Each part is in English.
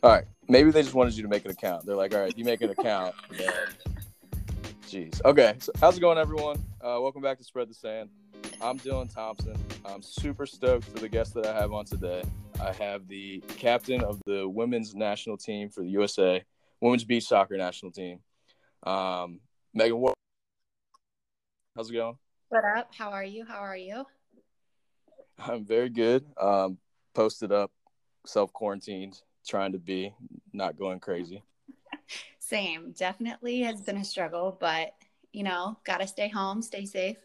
All right. Maybe they just wanted you to make an account. They're like, all right, you make an account, then. Jeez. Okay. So how's it going, everyone? Uh, welcome back to Spread the Sand. I'm Dylan Thompson. I'm super stoked for the guest that I have on today. I have the captain of the women's national team for the USA, women's beach soccer national team, um, Megan Ward. How's it going? What up? How are you? How are you? I'm very good. Um, posted up, self quarantined, trying to be, not going crazy. Same. Definitely has been a struggle, but you know, got to stay home, stay safe.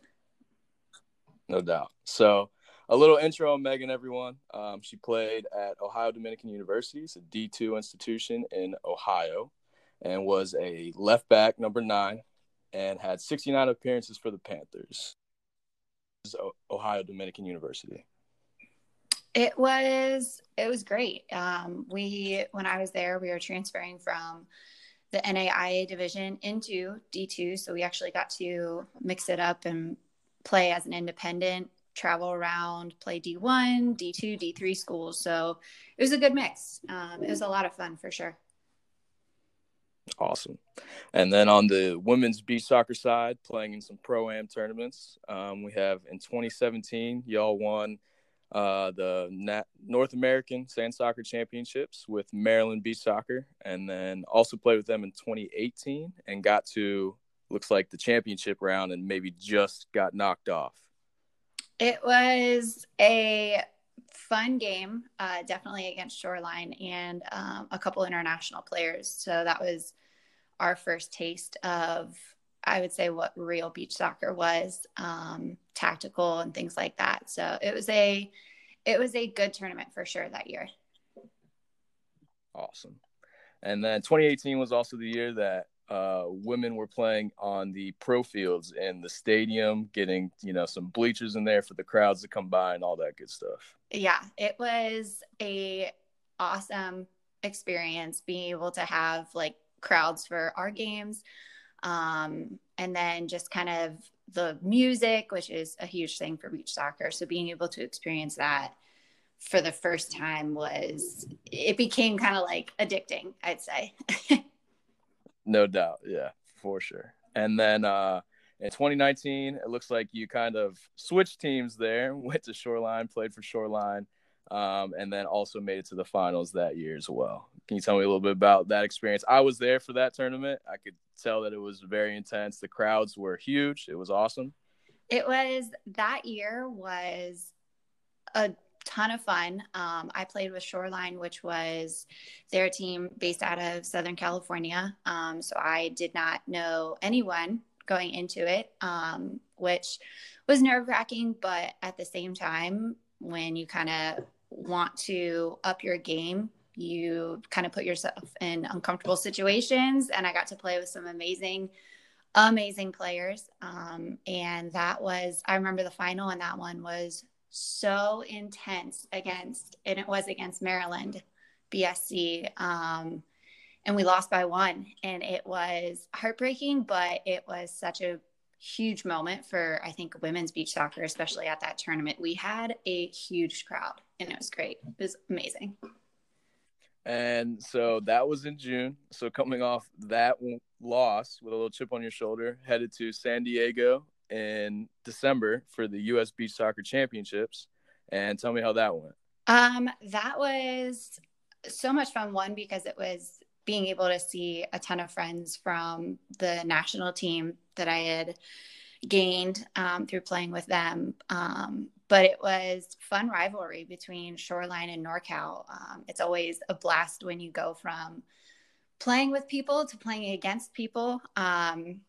No doubt. So, a little intro on Megan, everyone. Um, she played at Ohio Dominican University, it's a D2 institution in Ohio, and was a left back, number nine, and had 69 appearances for the Panthers. Ohio Dominican University. It was it was great. Um, we when I was there, we were transferring from the NAIA division into D2, so we actually got to mix it up and play as an independent, travel around, play D1, D2, D3 schools. So it was a good mix. Um, it was a lot of fun for sure. Awesome. And then on the women's beach soccer side, playing in some pro am tournaments, um, we have in 2017, y'all won uh, the North American Sand Soccer Championships with Maryland Beach Soccer, and then also played with them in 2018 and got to looks like the championship round and maybe just got knocked off. It was a fun game, uh, definitely against Shoreline and um, a couple international players. So that was our first taste of, I would say, what real beach soccer was, um, tactical and things like that. So it was a, it was a good tournament for sure that year. Awesome. And then 2018 was also the year that uh, women were playing on the pro fields in the stadium, getting you know some bleachers in there for the crowds to come by and all that good stuff. Yeah, it was a awesome experience being able to have like crowds for our games, um, and then just kind of the music, which is a huge thing for beach soccer. So being able to experience that for the first time was it became kind of like addicting, I'd say. No doubt. Yeah, for sure. And then uh, in 2019, it looks like you kind of switched teams there, went to Shoreline, played for Shoreline, um, and then also made it to the finals that year as well. Can you tell me a little bit about that experience? I was there for that tournament. I could tell that it was very intense. The crowds were huge. It was awesome. It was that year was a ton of fun. Um, I played with Shoreline, which was their team based out of Southern California. Um, so I did not know anyone going into it, um, which was nerve wracking. But at the same time, when you kind of want to up your game, you kind of put yourself in uncomfortable situations. And I got to play with some amazing amazing players. Um, and that was, I remember the final, and that one was so intense against, and it was against Maryland BSC. Um, and we lost by one. And it was heartbreaking, but it was such a huge moment for, I think, women's beach soccer, especially at that tournament. We had a huge crowd, and it was great. It was amazing. And so that was in June. So coming off that loss with a little chip on your shoulder, headed to San Diego in December for the U.S. Beach Soccer Championships, and tell me how that went. Um, that was so much fun. One because it was being able to see a ton of friends from the national team that I had gained um, through playing with them. Um, but it was fun rivalry between Shoreline and NorCal. Um, it's always a blast when you go from playing with people to playing against people. Um,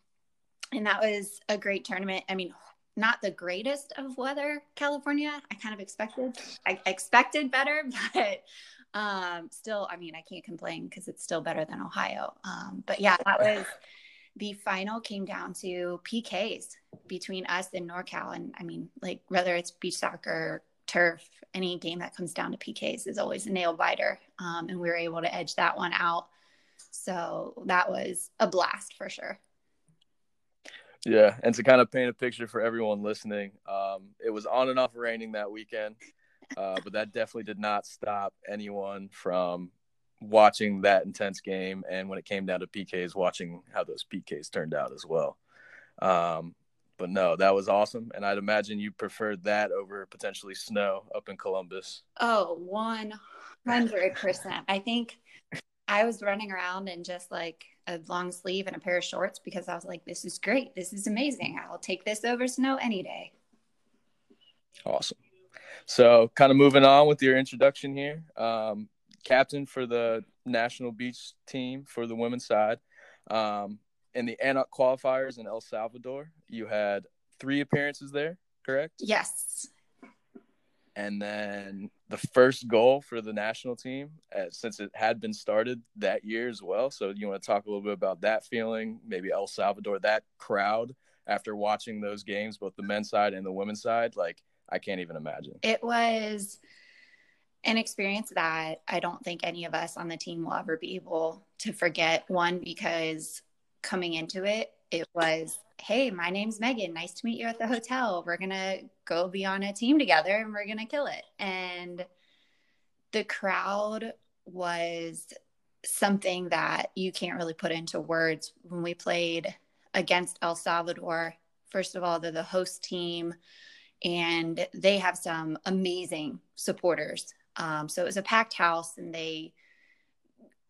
and that was a great tournament. I mean, not the greatest of weather, California. I kind of expected, I expected better, but um, still, I mean, I can't complain because it's still better than Ohio. Um, but yeah, that was the final came down to PKs between us and NorCal. And I mean, like whether it's beach soccer, turf, any game that comes down to PKs is always a nail biter. Um, and we were able to edge that one out. So that was a blast for sure. Yeah, and to kind of paint a picture for everyone listening, um, it was on and off raining that weekend, uh, but that definitely did not stop anyone from watching that intense game, and when it came down to PKs, watching how those PKs turned out as well. Um, but no, that was awesome, and I'd imagine you preferred that over potentially snow up in Columbus. Oh, one hundred percent. I think I was running around in just like a long sleeve and a pair of shorts because I was like, "This is great. This is amazing. I'll take this over snow any day." Awesome. So, kind of moving on with your introduction here. Um, captain for the national beach team for the women's side. Um, in the ANOC qualifiers in El Salvador, you had three appearances there, correct? Yes. And then the first goal for the national team, uh, since it had been started that year as well. So, you want to talk a little bit about that feeling, maybe El Salvador, that crowd after watching those games, both the men's side and the women's side? Like, I can't even imagine. It was an experience that I don't think any of us on the team will ever be able to forget. One, because coming into it, it was, hey, my name's Megan. Nice to meet you at the hotel. We're going to go be on a team together and we're going to kill it. And the crowd was something that you can't really put into words when we played against El Salvador. First of all, they're the host team and they have some amazing supporters. Um, so it was a packed house, and they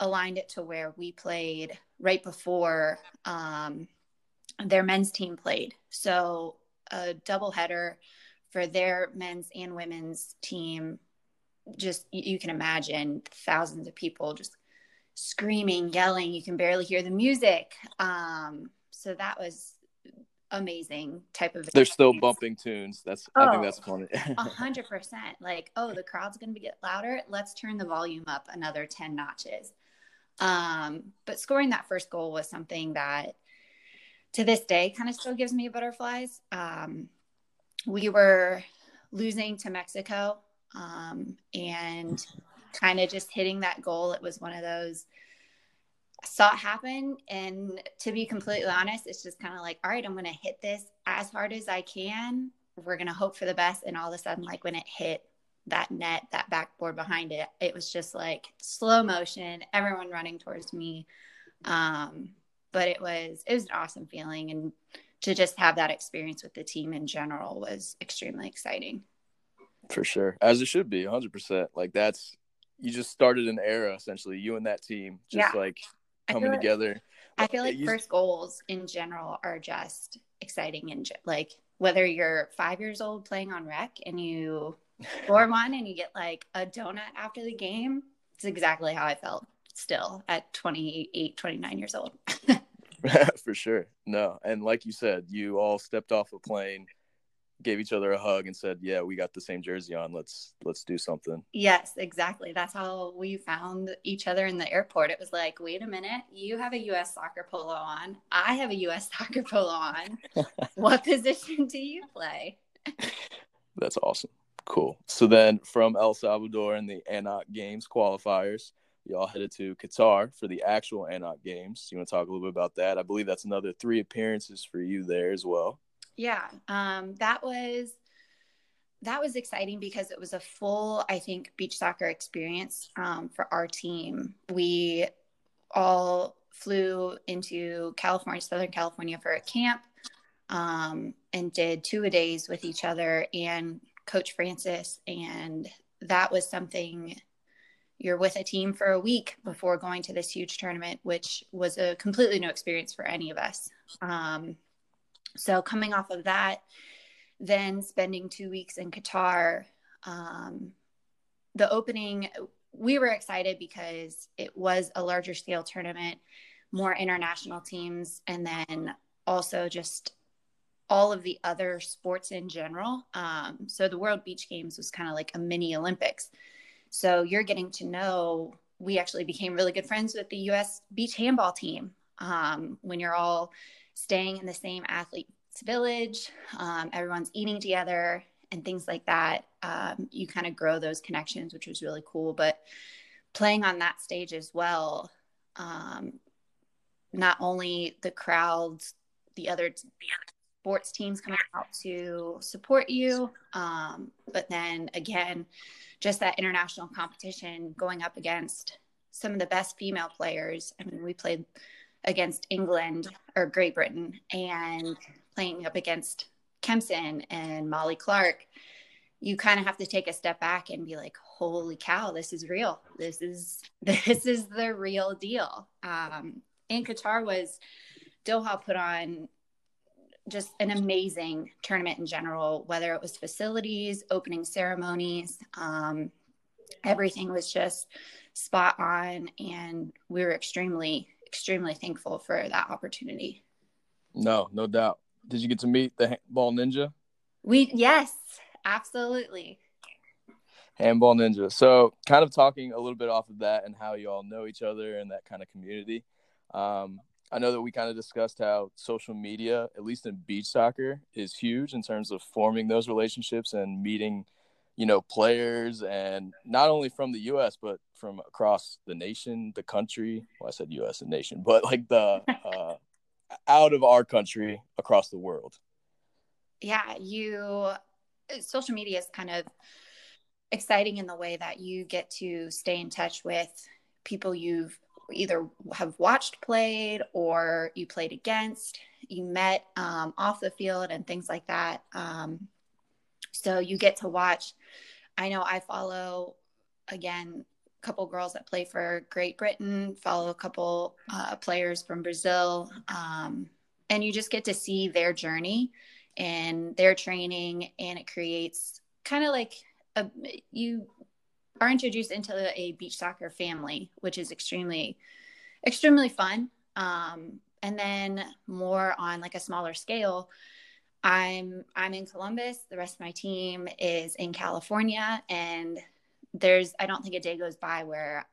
aligned it to where we played right before um, their men's team played. So a double header for their men's and women's team. Just you can imagine thousands of people just screaming, yelling. You can barely hear the music. Um, so that was amazing type of. They're still bumping tunes. That's oh, I think that's funny. A hundred percent. Like, oh, the crowd's going to get louder. Let's turn the volume up another ten notches. Um, but scoring that first goal was something that, to this day, kind of still gives me butterflies. Um, we were losing to Mexico, um, and kind of just hitting that goal. It was one of those saw it happen. And to be completely honest, it's just kind of like, all right, I'm going to hit this as hard as I can. We're going to hope for the best. And all of a sudden, like when it hit that net, that backboard behind it, it was just like slow motion, everyone running towards me. Um, but it was, it was an awesome feeling. And to just have that experience with the team in general was extremely exciting. For sure. As it should be, 100%. Like that's, you just started an era essentially, you and that team, just yeah. like coming I together. I feel like first goals in general are just exciting and like whether you're five years old playing on rec and you score one and you get like a donut after the game. It's exactly how I felt still at 28, 29 years old. For sure. No. And like you said, you all stepped off a plane gave each other a hug and said, "Yeah, we got the same jersey on. Let's let's do something." Yes, exactly. That's how we found each other in the airport. It was like, "Wait a minute, you have a US soccer polo on. I have a US soccer polo on. what position do you play?" That's awesome. Cool. So then from El Salvador in the ANOC Games qualifiers, y'all headed to Qatar for the actual ANOC Games. You want to talk a little bit about that? I believe that's another three appearances for you there as well. Yeah, um, that was that was exciting because it was a full, I think, beach soccer experience um, for our team. We all flew into California, Southern California, for a camp um, and did two a days with each other and Coach Francis, and that was something. You're with a team for a week before going to this huge tournament, which was a completely new experience for any of us. Um, so coming off of that, then spending two weeks in Qatar, um, the opening, we were excited because it was a larger scale tournament, more international teams, and then also just all of the other sports in general. Um, so the World Beach Games was kind of like a mini Olympics. So you're getting to know. We actually became really good friends with the U.S. beach handball team um, when you're all staying in the same athlete's village, um, everyone's eating together, and things like that. Um, you kind of grow those connections, which was really cool. But playing on that stage as well, um, not only the crowds, the other sports teams coming out to support you, um, but then again, just that international competition going up against some of the best female players. I mean, we played against England or Great Britain and playing up against Kempson and Molly Clark. You kind of have to take a step back and be like, "Holy cow, this is real! This is this is the real deal." Um, in Qatar was Doha put on just an amazing tournament in general, whether it was facilities, opening ceremonies, um, everything was just spot on. And we were extremely, extremely thankful for that opportunity. No, no doubt. Did you get to meet the handball ninja? We, yes, absolutely. Handball ninja. So, kind of talking a little bit off of that and how you all know each other and that kind of community. Um, I know that we kind of discussed how social media, at least in beach soccer, is huge in terms of forming those relationships and meeting, you know, players and not only from the US but from across the nation, the country. Well, I said US and nation, but like the uh, out of our country across the world. Yeah, you social media is kind of exciting in the way that you get to stay in touch with people you've either have watched played or you played against, you met um, off the field and things like that. Um, so you get to watch. I know I follow again a couple girls that play for Great Britain, follow a couple uh, players from Brazil, um, and you just get to see their journey and their training, and it creates kind of like a you are introduced into a beach soccer family, which is extremely, extremely fun. Um, and then more on like a smaller scale, I'm I'm in Columbus. The rest of my team is in California, and there's I don't think a day goes by where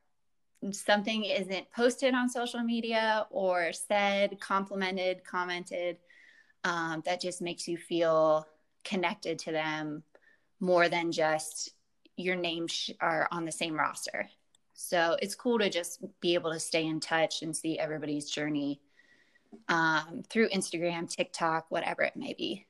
something isn't posted on social media or said, complimented, commented. Um, that just makes you feel connected to them more than just your names are on the same roster. So it's cool to just be able to stay in touch and see everybody's journey um, through Instagram, TikTok, whatever it may be.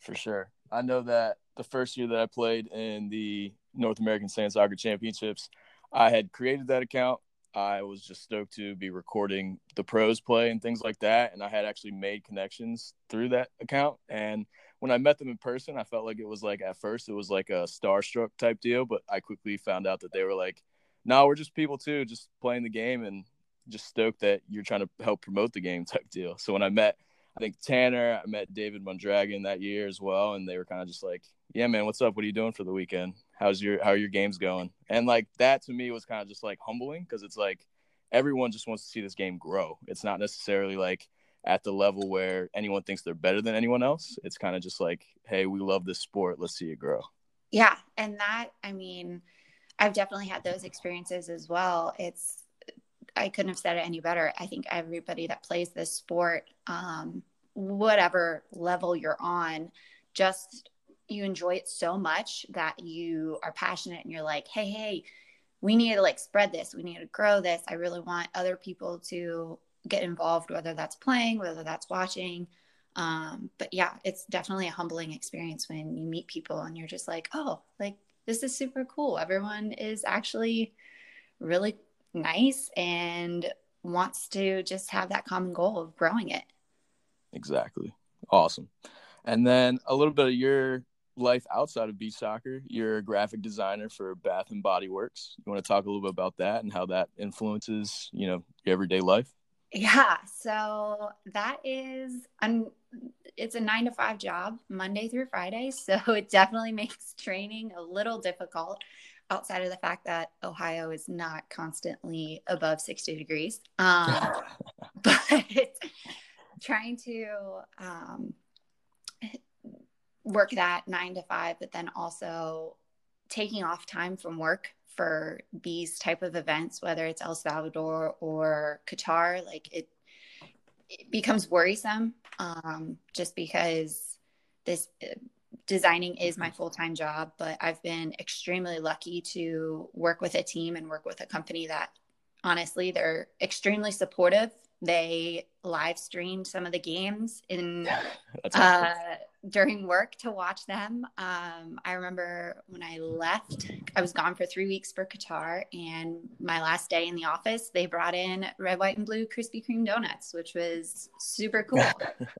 For sure. I know that the first year that I played in the North American Sand Soccer Championships, I had created that account. I was just stoked to be recording the pros play and things like that. And I had actually made connections through that account. And when I met them in person, I felt like it was like at first it was like a starstruck type deal, but I quickly found out that they were like, "No, we're just people too, just playing the game and just stoked that you're trying to help promote the game type deal." So when I met, I think Tanner, I met David Mondragon that year as well, and they were kind of just like, "Yeah, man, what's up? What are you doing for the weekend? How's your how are your games going?" And like that to me was kind of just like humbling because it's like everyone just wants to see this game grow. It's not necessarily like at the level where anyone thinks they're better than anyone else. It's kind of just like, hey, we love this sport. Let's see it grow. Yeah. And that, I mean, I've definitely had those experiences as well. It's, I couldn't have said it any better. I think everybody that plays this sport, um, whatever level you're on, just you enjoy it so much that you are passionate and you're like, hey, hey, we need to like spread this. We need to grow this. I really want other people to get involved, whether that's playing, whether that's watching. Um, but yeah, it's definitely a humbling experience when you meet people and you're just like, oh, like this is super cool. Everyone is actually really nice and wants to just have that common goal of growing it. Exactly. Awesome. And then a little bit of your life outside of beach soccer. You're a graphic designer for Bath and Body Works. You want to talk a little bit about that and how that influences, you know, your everyday life? Yeah, so that is un- it's a 9 to 5 job Monday through Friday, so it definitely makes training a little difficult outside of the fact that Ohio is not constantly above 60 degrees. Um, but trying to um, work that 9 to 5 but then also taking off time from work for these type of events, whether it's El Salvador or Qatar, like it, it becomes worrisome um, just because this designing is my full-time job but i've been extremely lucky to work with a team and work with a company that honestly they're extremely supportive they live streamed some of the games in uh, during work to watch them. Um, I remember when I left, I was gone for three weeks for Qatar, and my last day in the office, they brought in red, white, and blue Krispy Kreme donuts, which was super cool.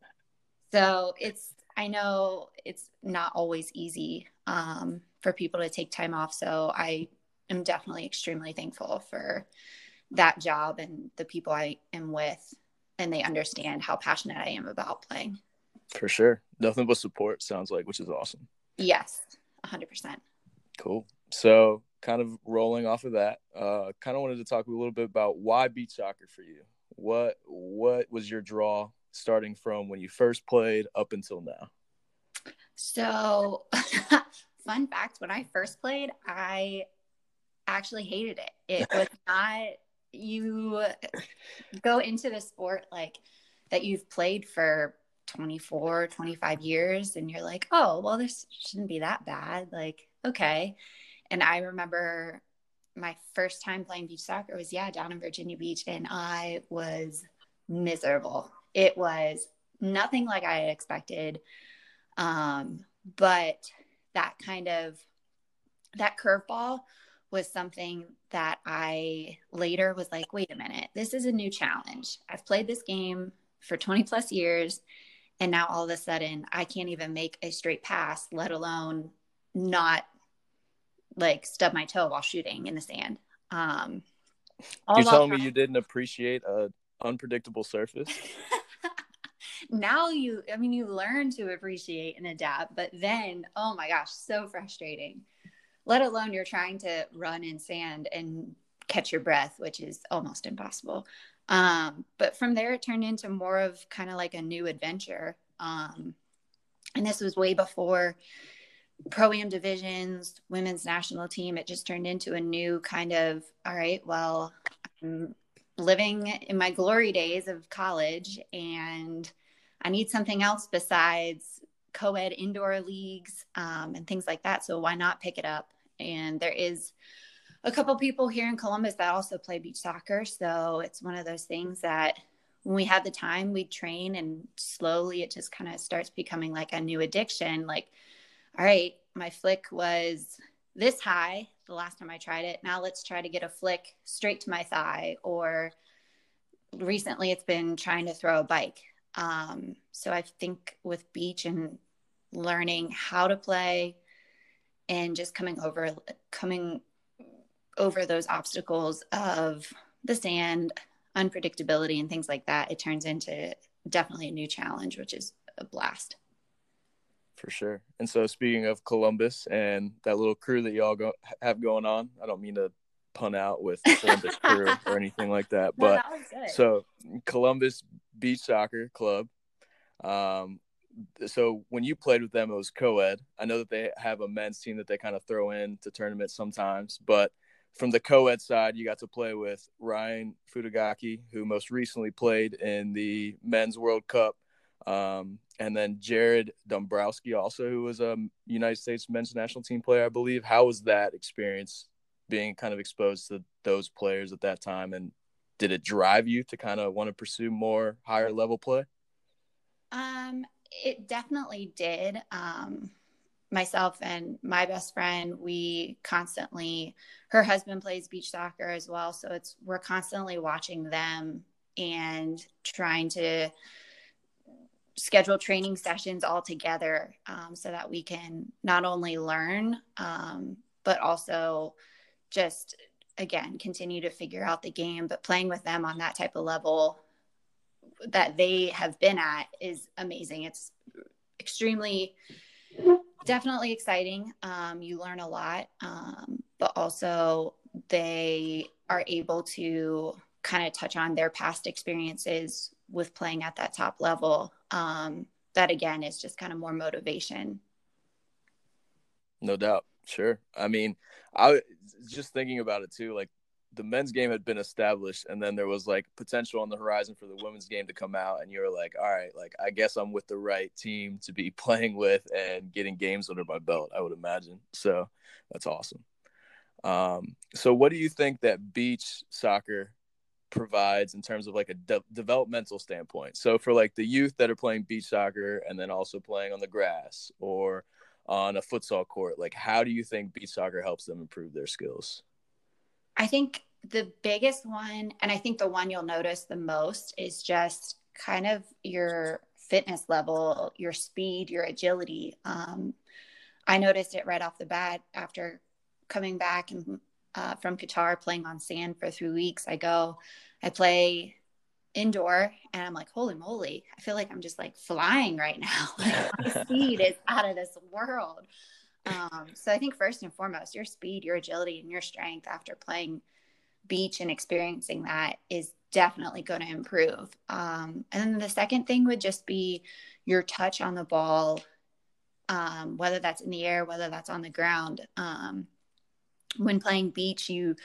so it's, I know it's not always easy um, for people to take time off. So I am definitely extremely thankful for that job and the people I am with, and they understand how passionate I am about playing. For sure. Nothing but support sounds like, which is awesome. Yes, 100%. Cool. So, kind of rolling off of that, uh, kind of wanted to talk a little bit about why beach soccer for you. What what was your draw starting from when you first played up until now? So, fun fact: when I first played, I actually hated it. It was not you go into the sport like that you've played for 24 25 years and you're like oh well this shouldn't be that bad like okay and i remember my first time playing beach soccer was yeah down in virginia beach and i was miserable it was nothing like i had expected um, but that kind of that curveball was something that I later was like, wait a minute, this is a new challenge. I've played this game for 20 plus years. And now all of a sudden, I can't even make a straight pass, let alone not like stub my toe while shooting in the sand. Um, You're telling me you didn't appreciate a unpredictable surface? now you, I mean, you learn to appreciate and adapt, but then, oh my gosh, so frustrating let alone you're trying to run in sand and catch your breath, which is almost impossible. Um, but from there, it turned into more of kind of like a new adventure. Um, and this was way before pro am divisions, women's national team. It just turned into a new kind of, all right, well, I'm living in my glory days of college and I need something else besides co ed indoor leagues um, and things like that. So why not pick it up? And there is a couple people here in Columbus that also play beach soccer. So it's one of those things that when we had the time, we'd train and slowly it just kind of starts becoming like a new addiction. Like, all right, my flick was this high the last time I tried it. Now let's try to get a flick straight to my thigh. Or recently it's been trying to throw a bike. Um, so I think with beach and learning how to play, and just coming over coming over those obstacles of the sand unpredictability and things like that it turns into definitely a new challenge which is a blast. For sure. And so speaking of columbus and that little crew that y'all go, have going on i don't mean to pun out with columbus crew or anything like that but no, that so columbus beach soccer club um, so when you played with them, it was co-ed. I know that they have a men's team that they kind of throw in to tournaments sometimes, but from the co-ed side, you got to play with Ryan Futagaki, who most recently played in the Men's World Cup, um, and then Jared Dombrowski, also who was a United States men's national team player, I believe. How was that experience being kind of exposed to those players at that time, and did it drive you to kind of want to pursue more higher level play? Um, it definitely did. Um, myself and my best friend, we constantly, her husband plays beach soccer as well. So it's, we're constantly watching them and trying to schedule training sessions all together um, so that we can not only learn, um, but also just, again, continue to figure out the game. But playing with them on that type of level that they have been at is amazing. It's extremely, definitely exciting. Um, you learn a lot, um, but also they are able to kind of touch on their past experiences with playing at that top level. Um, that again is just kind of more motivation. No doubt. Sure. I mean, I just thinking about it too. Like the men's game had been established and then there was like potential on the horizon for the women's game to come out and you're like all right like i guess i'm with the right team to be playing with and getting games under my belt i would imagine so that's awesome um, so what do you think that beach soccer provides in terms of like a de- developmental standpoint. So for like the youth that are playing beach soccer and then also playing on the grass or on a futsal court, like how do you think beach soccer helps them improve their skills? I think the biggest one, and I think the one you'll notice the most, is just kind of your fitness level, your speed, your agility. Um, I noticed it right off the bat after coming back and uh, from Qatar playing on sand for three weeks. I go, I play indoor and I'm like, holy moly, I feel like I'm just like flying right now. like my speed is out of this world. Um, so I think first and foremost, your speed, your agility, and your strength after playing beach and experiencing that is definitely going to improve. Um, and then the second thing would just be your touch on the ball, um, whether that's in the air, whether that's on the ground. Um, when playing beach, you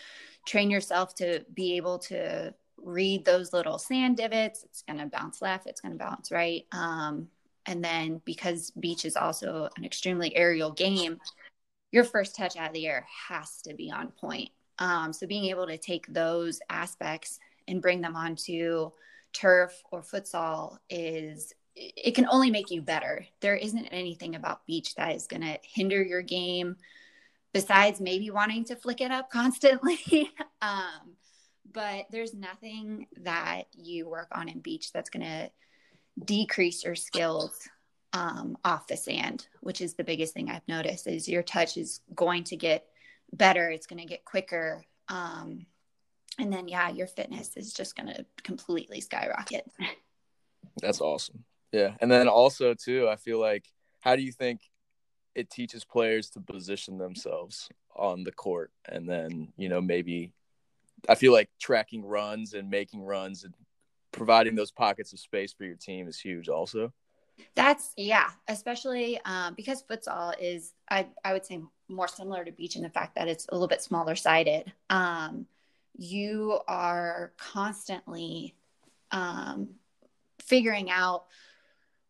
train yourself to be able to read those little sand divots. It's going to bounce left, it's going to bounce right. Um, and then because beach is also an extremely aerial game, your first touch out of the air has to be on point. Um, so being able to take those aspects and bring them onto turf or futsal is it can only make you better. There isn't anything about beach that is going to hinder your game besides maybe wanting to flick it up constantly. um, but there's nothing that you work on in beach that's going to decrease your skills um, off the sand, which is the biggest thing I've noticed is your touch is going to get better. It's going to get quicker. Um, and then, yeah, your fitness is just going to completely skyrocket. That's awesome. Yeah. And then also, too, I feel like, how do you think it teaches players to position themselves on the court and then, you know, maybe I feel like tracking runs and making runs and providing those pockets of space for your team is huge also. That's yeah, especially um, because futsal is I I would say more similar to beach in the fact that it's a little bit smaller sided. Um, you are constantly um, figuring out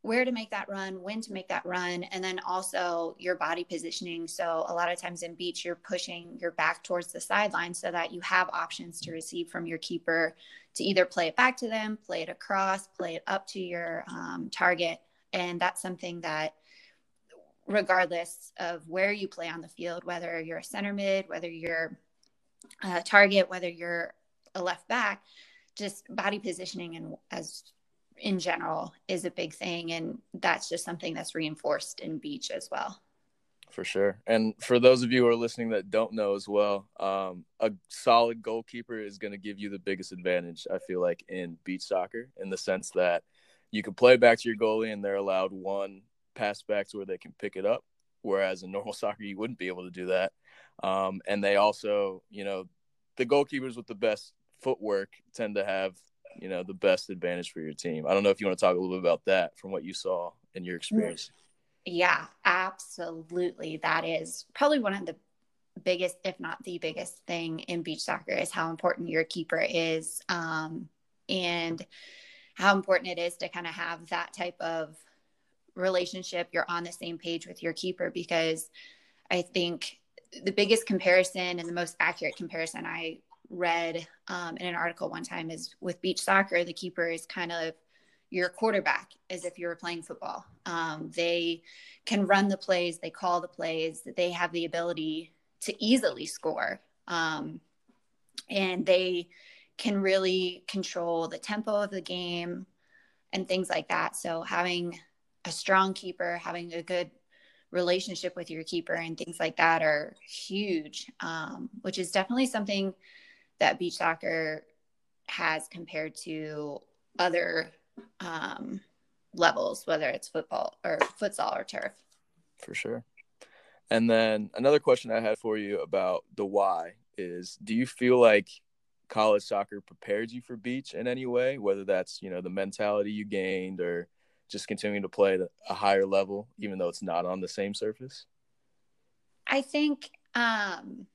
where to make that run, when to make that run, and then also your body positioning. So, a lot of times in beach, you're pushing your back towards the sideline so that you have options to receive from your keeper to either play it back to them, play it across, play it up to your um, target. And that's something that, regardless of where you play on the field, whether you're a center mid, whether you're a target, whether you're a left back, just body positioning and as in general is a big thing and that's just something that's reinforced in beach as well. For sure. And for those of you who are listening that don't know as well um, a solid goalkeeper is going to give you the biggest advantage i feel like in beach soccer in the sense that you can play back to your goalie and they're allowed one pass back to where they can pick it up whereas in normal soccer you wouldn't be able to do that. Um, and they also you know the goalkeepers with the best footwork tend to have you know the best advantage for your team. I don't know if you want to talk a little bit about that from what you saw in your experience. Yeah, absolutely. That is probably one of the biggest, if not the biggest thing in beach soccer is how important your keeper is, um, and how important it is to kind of have that type of relationship. You're on the same page with your keeper because I think the biggest comparison and the most accurate comparison I read um, in an article one time is with beach soccer, the keeper is kind of your quarterback as if you were playing football. Um, they can run the plays, they call the plays, they have the ability to easily score. Um, and they can really control the tempo of the game and things like that. So having a strong keeper, having a good relationship with your keeper and things like that are huge, um, which is definitely something that beach soccer has compared to other um, levels, whether it's football or futsal or turf. For sure. And then another question I had for you about the why is do you feel like college soccer prepared you for beach in any way, whether that's, you know, the mentality you gained or just continuing to play at a higher level, even though it's not on the same surface? I think um,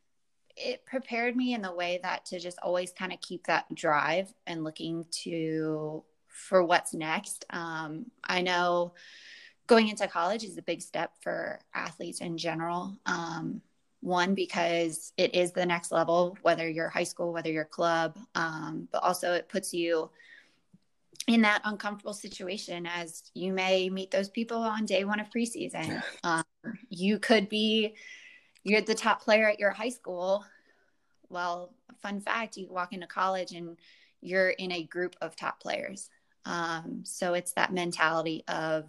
it prepared me in the way that to just always kind of keep that drive and looking to for what's next. Um, I know going into college is a big step for athletes in general. Um, One, because it is the next level, whether you're high school, whether you're club, um, but also it puts you in that uncomfortable situation as you may meet those people on day one of preseason. Um, you could be, you're the top player at your high school. Well, fun fact, you walk into college and you're in a group of top players. Um, so it's that mentality of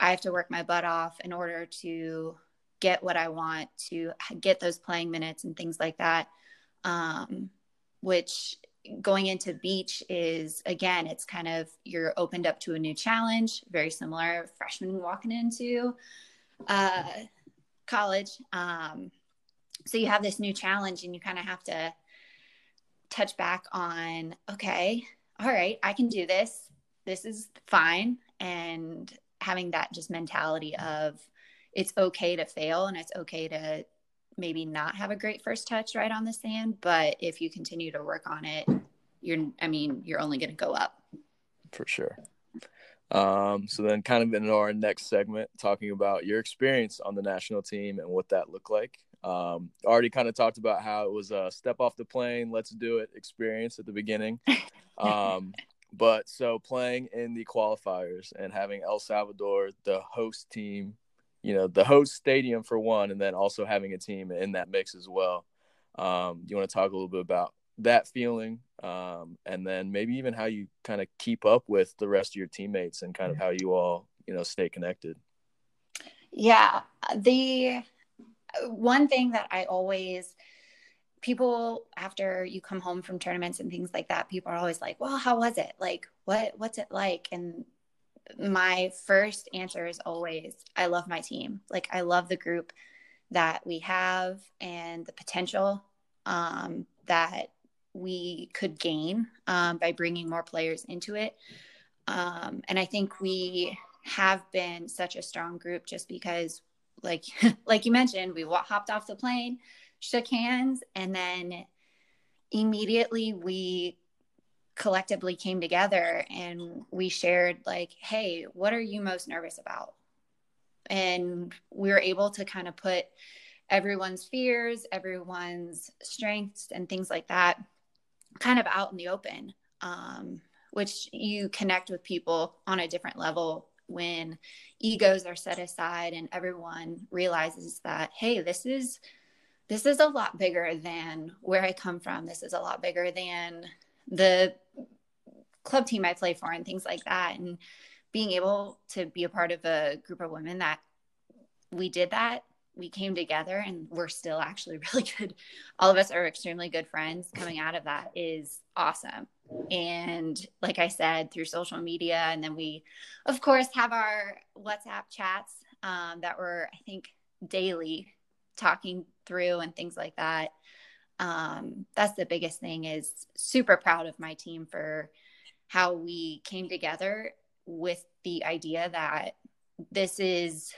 I have to work my butt off in order to get what I want, to get those playing minutes and things like that. Um, which going into beach is again, it's kind of you're opened up to a new challenge, very similar freshman walking into uh, college. Um, so you have this new challenge and you kind of have to touch back on okay all right i can do this this is fine and having that just mentality of it's okay to fail and it's okay to maybe not have a great first touch right on the sand but if you continue to work on it you're i mean you're only going to go up for sure um, so then kind of in our next segment talking about your experience on the national team and what that looked like um, already kind of talked about how it was a step off the plane, let's do it experience at the beginning. Um, but so playing in the qualifiers and having El Salvador, the host team, you know, the host stadium for one, and then also having a team in that mix as well. Um, you want to talk a little bit about that feeling, um, and then maybe even how you kind of keep up with the rest of your teammates and kind of how you all, you know, stay connected. Yeah, the one thing that I always people after you come home from tournaments and things like that people are always like well how was it? Like what what's it like? And my first answer is always i love my team. Like i love the group that we have and the potential um, that we could gain um, by bringing more players into it um, and i think we have been such a strong group just because like like you mentioned, we hopped off the plane, shook hands, and then immediately we collectively came together and we shared like, hey, what are you most nervous about? And we were able to kind of put everyone's fears, everyone's strengths, and things like that kind of out in the open, um, which you connect with people on a different level when egos are set aside and everyone realizes that hey this is this is a lot bigger than where i come from. This is a lot bigger than the club team i play for and things like that. And being able to be a part of a group of women that we did that we came together and we're still actually really good all of us are extremely good friends coming out of that is awesome and like I said, through social media. And then we, of course, have our WhatsApp chats um, that we're, I think, daily talking through and things like that. Um, that's the biggest thing is super proud of my team for how we came together with the idea that this is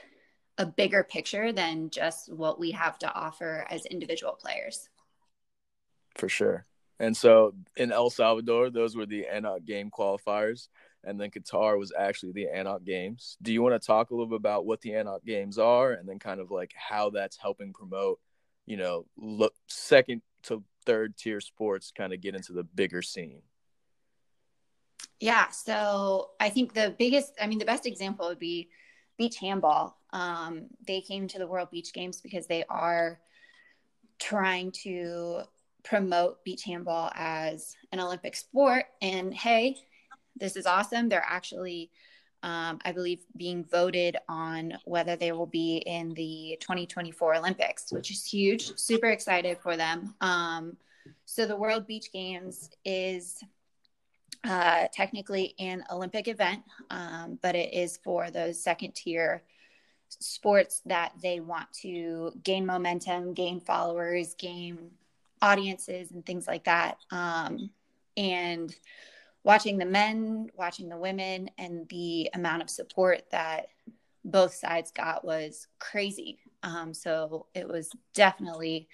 a bigger picture than just what we have to offer as individual players. For sure. And so in El Salvador, those were the ANOC game qualifiers. And then Qatar was actually the ANOC games. Do you want to talk a little bit about what the ANOC games are and then kind of like how that's helping promote, you know, look second to third tier sports kind of get into the bigger scene? Yeah. So I think the biggest, I mean, the best example would be beach handball. Um, they came to the World Beach Games because they are trying to promote beach handball as an Olympic sport. And hey, this is awesome. They're actually, um, I believe, being voted on whether they will be in the 2024 Olympics, which is huge. Super excited for them. Um, so the World Beach Games is uh, technically an Olympic event, um, but it is for those second tier sports that they want to gain momentum, gain followers, gain audiences and things like that. Um, and watching the men, watching the women, and the amount of support that both sides got was crazy. Um, so it was definitely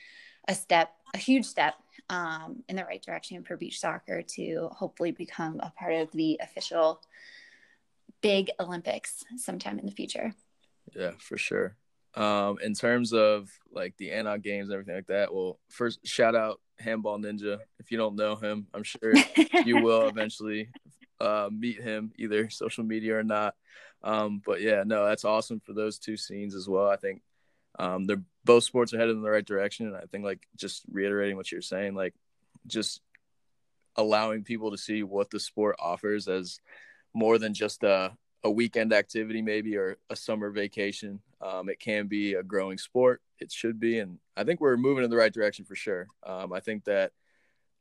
a step, a huge step um, in the right direction for beach soccer to hopefully become a part of the official big Olympics sometime in the future. Yeah, for sure. Um, in terms of like the ANOC games and everything like that, well, first shout out Handball Ninja. If you don't know him, I'm sure you will eventually uh, meet him either social media or not. Um, but yeah, no, that's awesome for those two scenes as well. I think um, they're both sports are headed in the right direction, and I think like just reiterating what you're saying, like just allowing people to see what the sport offers as more than just a, a weekend activity, maybe or a summer vacation. Um, it can be a growing sport. It should be, and I think we're moving in the right direction for sure. Um, I think that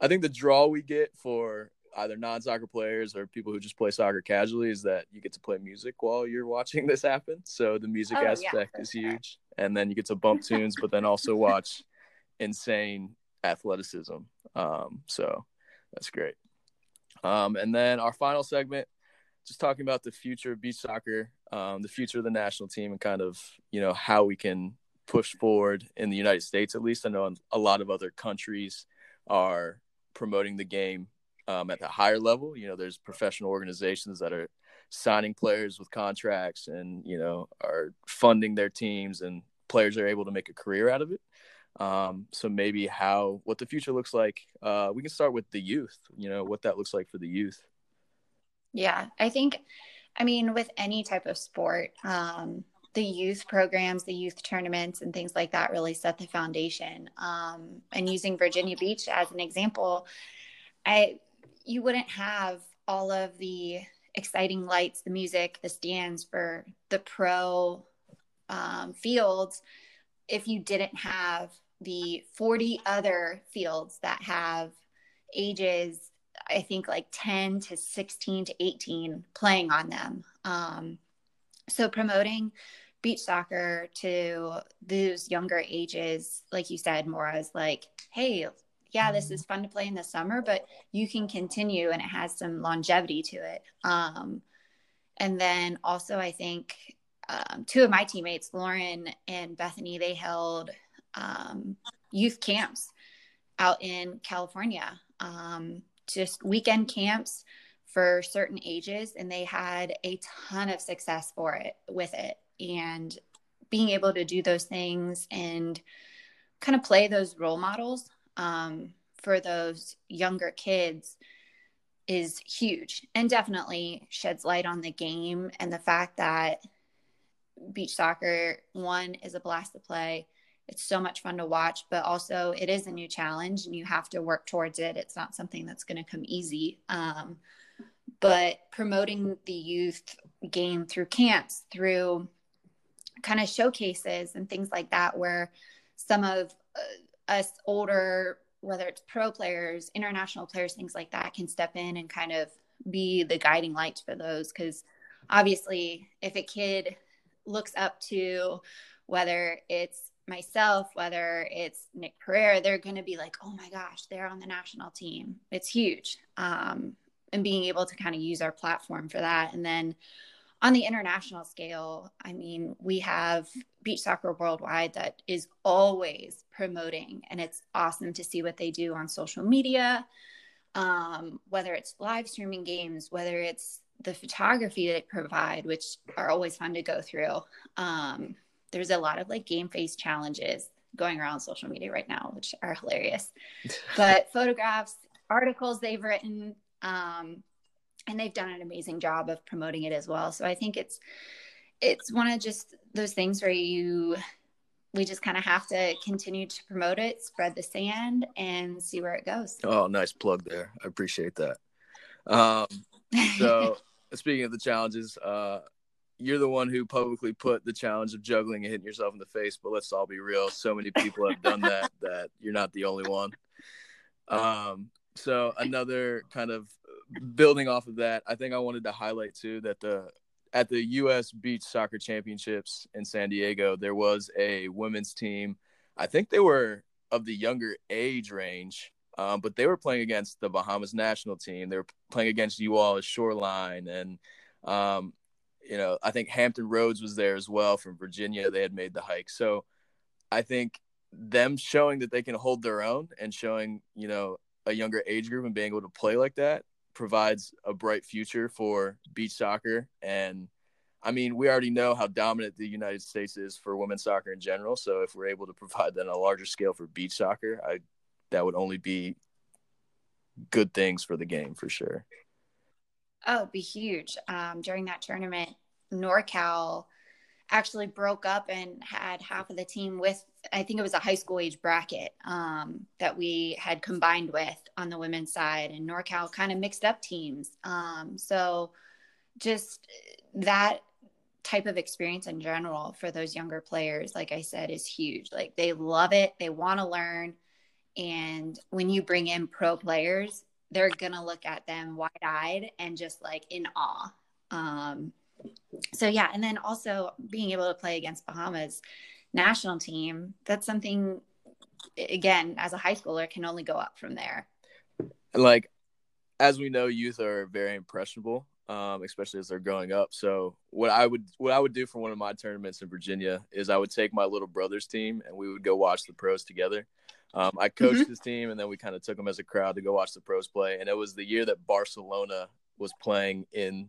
I think the draw we get for either non-soccer players or people who just play soccer casually is that you get to play music while you're watching this happen. So the music oh, aspect yeah, is sure. huge, and then you get to bump tunes, but then also watch insane athleticism. Um, so that's great. Um, and then our final segment, just talking about the future of beach soccer, um, the future of the national team, and kind of you know how we can push forward in the United States. At least I know a lot of other countries are promoting the game um, at the higher level. You know, there's professional organizations that are signing players with contracts and you know are funding their teams, and players are able to make a career out of it. Um, so maybe how what the future looks like. Uh, we can start with the youth. You know what that looks like for the youth. Yeah, I think, I mean, with any type of sport, um, the youth programs, the youth tournaments, and things like that really set the foundation. Um, and using Virginia Beach as an example, I you wouldn't have all of the exciting lights, the music, the stands for the pro um, fields if you didn't have the 40 other fields that have ages i think like 10 to 16 to 18 playing on them. Um, so promoting beach soccer to those younger ages like you said more as like hey yeah, this is fun to play in the summer, but you can continue and it has some longevity to it. Um, and then also, I think um, two of my teammates, Lauren and Bethany, they held um, youth camps out in California, um, just weekend camps for certain ages, and they had a ton of success for it with it. And being able to do those things and kind of play those role models um, for those younger kids is huge and definitely sheds light on the game and the fact that beach soccer one is a blast to play it's so much fun to watch but also it is a new challenge and you have to work towards it. It's not something that's going to come easy um, but promoting the youth game through camps through kind of showcases and things like that where some of uh, us older whether it's pro players international players things like that can step in and kind of be the guiding light for those. Because obviously if a kid looks up to whether it's myself, whether it's Nick Perera, they're going to be like, oh my gosh, they're on the national team. It's huge. Um, and being able to kind of use our platform for that. And then on the international scale, I mean, we have Beach Soccer Worldwide that is always promoting, and it's awesome to see what they do on social media, um, whether it's live streaming games, whether it's the photography they provide, which are always fun to go through. Um, there's a lot of like game face challenges going around social media right now, which are hilarious. but photographs, articles they've written, um, and they've done an amazing job of promoting it as well. So I think it's it's one of just those things where you we just kind of have to continue to promote it, spread the sand, and see where it goes. Oh, nice plug there. I appreciate that. Um, so speaking of the challenges, uh, you're the one who publicly put the challenge of juggling and hitting yourself in the face. But let's all be real. So many people have done that that you're not the only one. Um, so another kind of building off of that, I think I wanted to highlight too that the at the U.S. Beach Soccer Championships in San Diego, there was a women's team. I think they were of the younger age range, um, but they were playing against the Bahamas national team. They were playing against you all as Shoreline, and um, you know I think Hampton Roads was there as well from Virginia. They had made the hike, so I think them showing that they can hold their own and showing you know a younger age group and being able to play like that provides a bright future for beach soccer and I mean, we already know how dominant the United States is for women's soccer in general. So if we're able to provide that on a larger scale for beach soccer, I that would only be good things for the game for sure. Oh, be huge. Um, during that tournament, NorCal actually broke up and had half of the team with I think it was a high school age bracket um, that we had combined with on the women's side, and NorCal kind of mixed up teams. Um, so just that type of experience in general for those younger players, like I said, is huge. Like they love it, they want to learn. And when you bring in pro players, they're to look at them wide eyed and just like in awe. Um, so, yeah. And then also being able to play against Bahamas national team, that's something, again, as a high schooler, can only go up from there. Like, as we know, youth are very impressionable um, especially as they're growing up. So what I would what I would do for one of my tournaments in Virginia is I would take my little brother's team and we would go watch the pros together. Um, I coached mm-hmm. his team and then we kind of took them as a crowd to go watch the pros play. And it was the year that Barcelona was playing in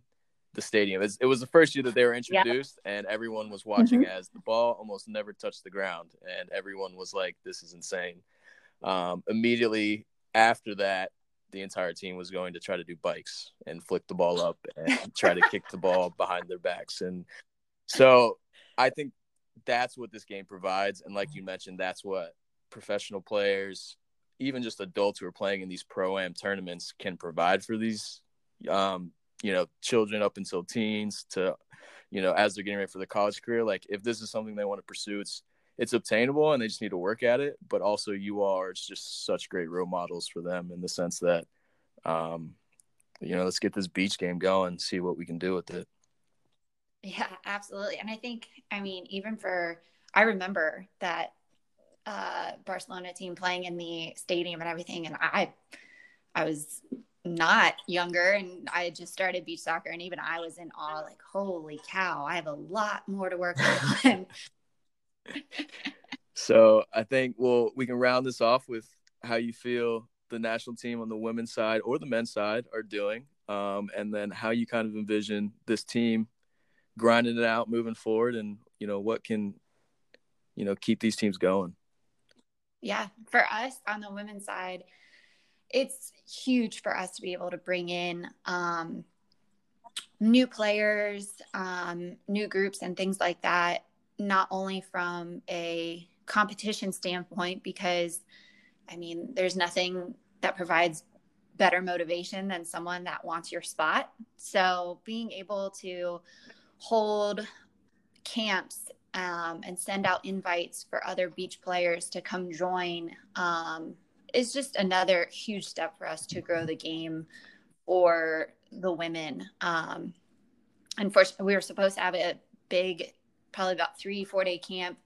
the stadium. It was, it was the first year that they were introduced, yeah. and everyone was watching mm-hmm. as the ball almost never touched the ground, and everyone was like, "This is insane." Um, immediately after that, the entire team was going to try to do bikes and flick the ball up and try to kick the ball behind their backs. And so I think that's what this game provides. And like you mentioned, that's what professional players, even just adults who are playing in these pro am tournaments, can provide for these, um, you know, children up until teens to, you know, as they're getting ready for the college career. Like if this is something they want to pursue, it's it's obtainable and they just need to work at it. But also, you are just such great role models for them in the sense that, um, you know, let's get this beach game going, see what we can do with it. Yeah, absolutely. And I think, I mean, even for, I remember that uh, Barcelona team playing in the stadium and everything, and I, I was not younger and I had just started beach soccer and even I was in awe like holy cow I have a lot more to work on so I think well we can round this off with how you feel the national team on the women's side or the men's side are doing, um, and then how you kind of envision this team grinding it out moving forward, and you know what can you know keep these teams going. Yeah, for us on the women's side, it's huge for us to be able to bring in um, new players, um, new groups, and things like that not only from a competition standpoint, because I mean, there's nothing that provides better motivation than someone that wants your spot. So being able to hold camps um, and send out invites for other beach players to come join um, is just another huge step for us to grow the game for the women. Um, unfortunately, we were supposed to have a big probably about three, four day camp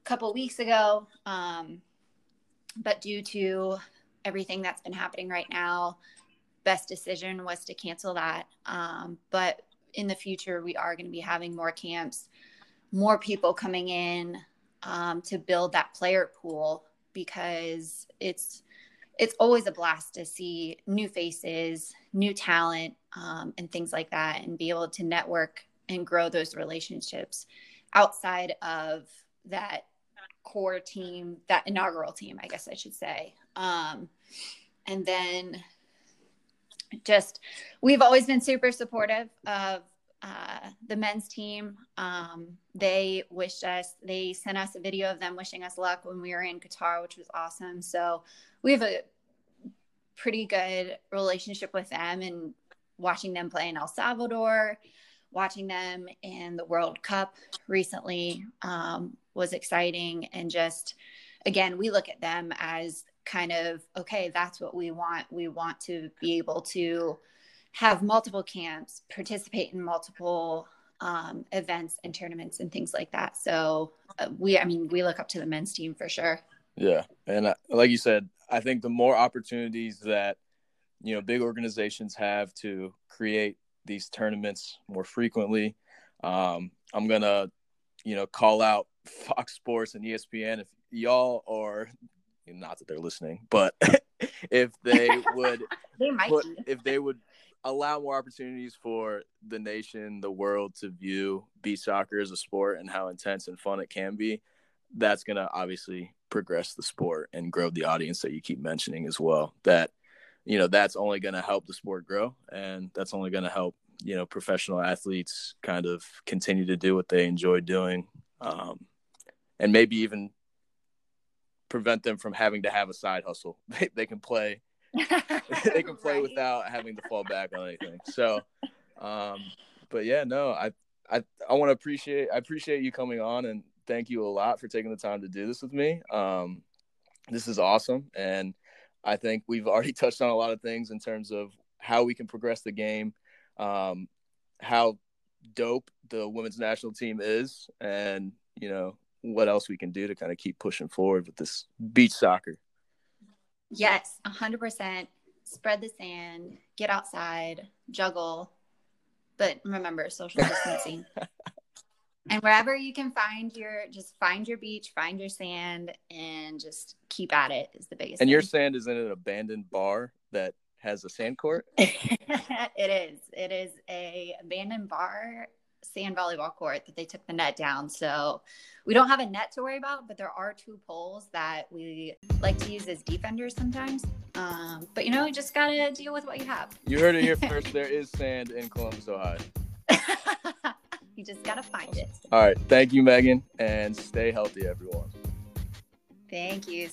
a couple weeks ago. Um, but due to everything that's been happening right now, best decision was to cancel that. Um, but in the future, we are going to be having more camps, more people coming in um, to build that player pool because it's it's always a blast to see new faces, new talent, um, and things like that, and be able to network and grow those relationships outside of that core team, that inaugural team, I guess I should say. Um, and then just, we've always been super supportive of uh, the men's team. Um, they wished us, they sent us a video of them wishing us luck when we were in Qatar, which was awesome. So we have a pretty good relationship with them and watching them play in El Salvador watching them in the World Cup recently um, was exciting. And just, again, we look at them as kind of, okay, that's what we want. We want to be able to have multiple camps, participate in multiple um, events and tournaments and things like that. So uh, we, I mean, we look up to the men's team for sure. Yeah. And uh, like you said, I think the more opportunities that, you know, big organizations have to create these tournaments more frequently. Um, I'm gonna, you know, call out Fox Sports and ESPN if y'all are not that they're listening, but if they would they put, if they would allow more opportunities for the nation, the world to view beach soccer as a sport and how intense and fun it can be, that's going to obviously progress the sport and grow the audience that you keep mentioning as well. That, you know, that's only going to help the sport grow and that's only going to help, you know, professional athletes kind of continue to do what they enjoy doing. Um, and maybe even prevent them from having to have a side hustle. They, they can play they can play right. without having to fall back on anything. So, um, but yeah, no, I I I want to appreciate I appreciate you coming on and thank you a lot for taking the time to do this with me. Um, this is awesome, and I think we've already touched on a lot of things in terms of how we can progress the game, um, how dope the women's national team is, and you know what else we can do to kind of keep pushing forward with this beach soccer. Yes, 100%. Spread the sand, get outside, juggle, but remember social distancing. and wherever you can find your, just find your beach, find your sand, and just keep at it is the biggest. And thing. your sand is in an abandoned bar that has a sand court. it is. It is a abandoned bar sand volleyball court that they took the net down. So we don't have a net to worry about, but there are two poles that we like to use as defenders sometimes. Um, but you know, you just gotta deal with what you have. You heard it here first. there is sand in Columbus, Ohio. you just gotta find it. All right. Thank you, Megan, and stay healthy, everyone. Thank you.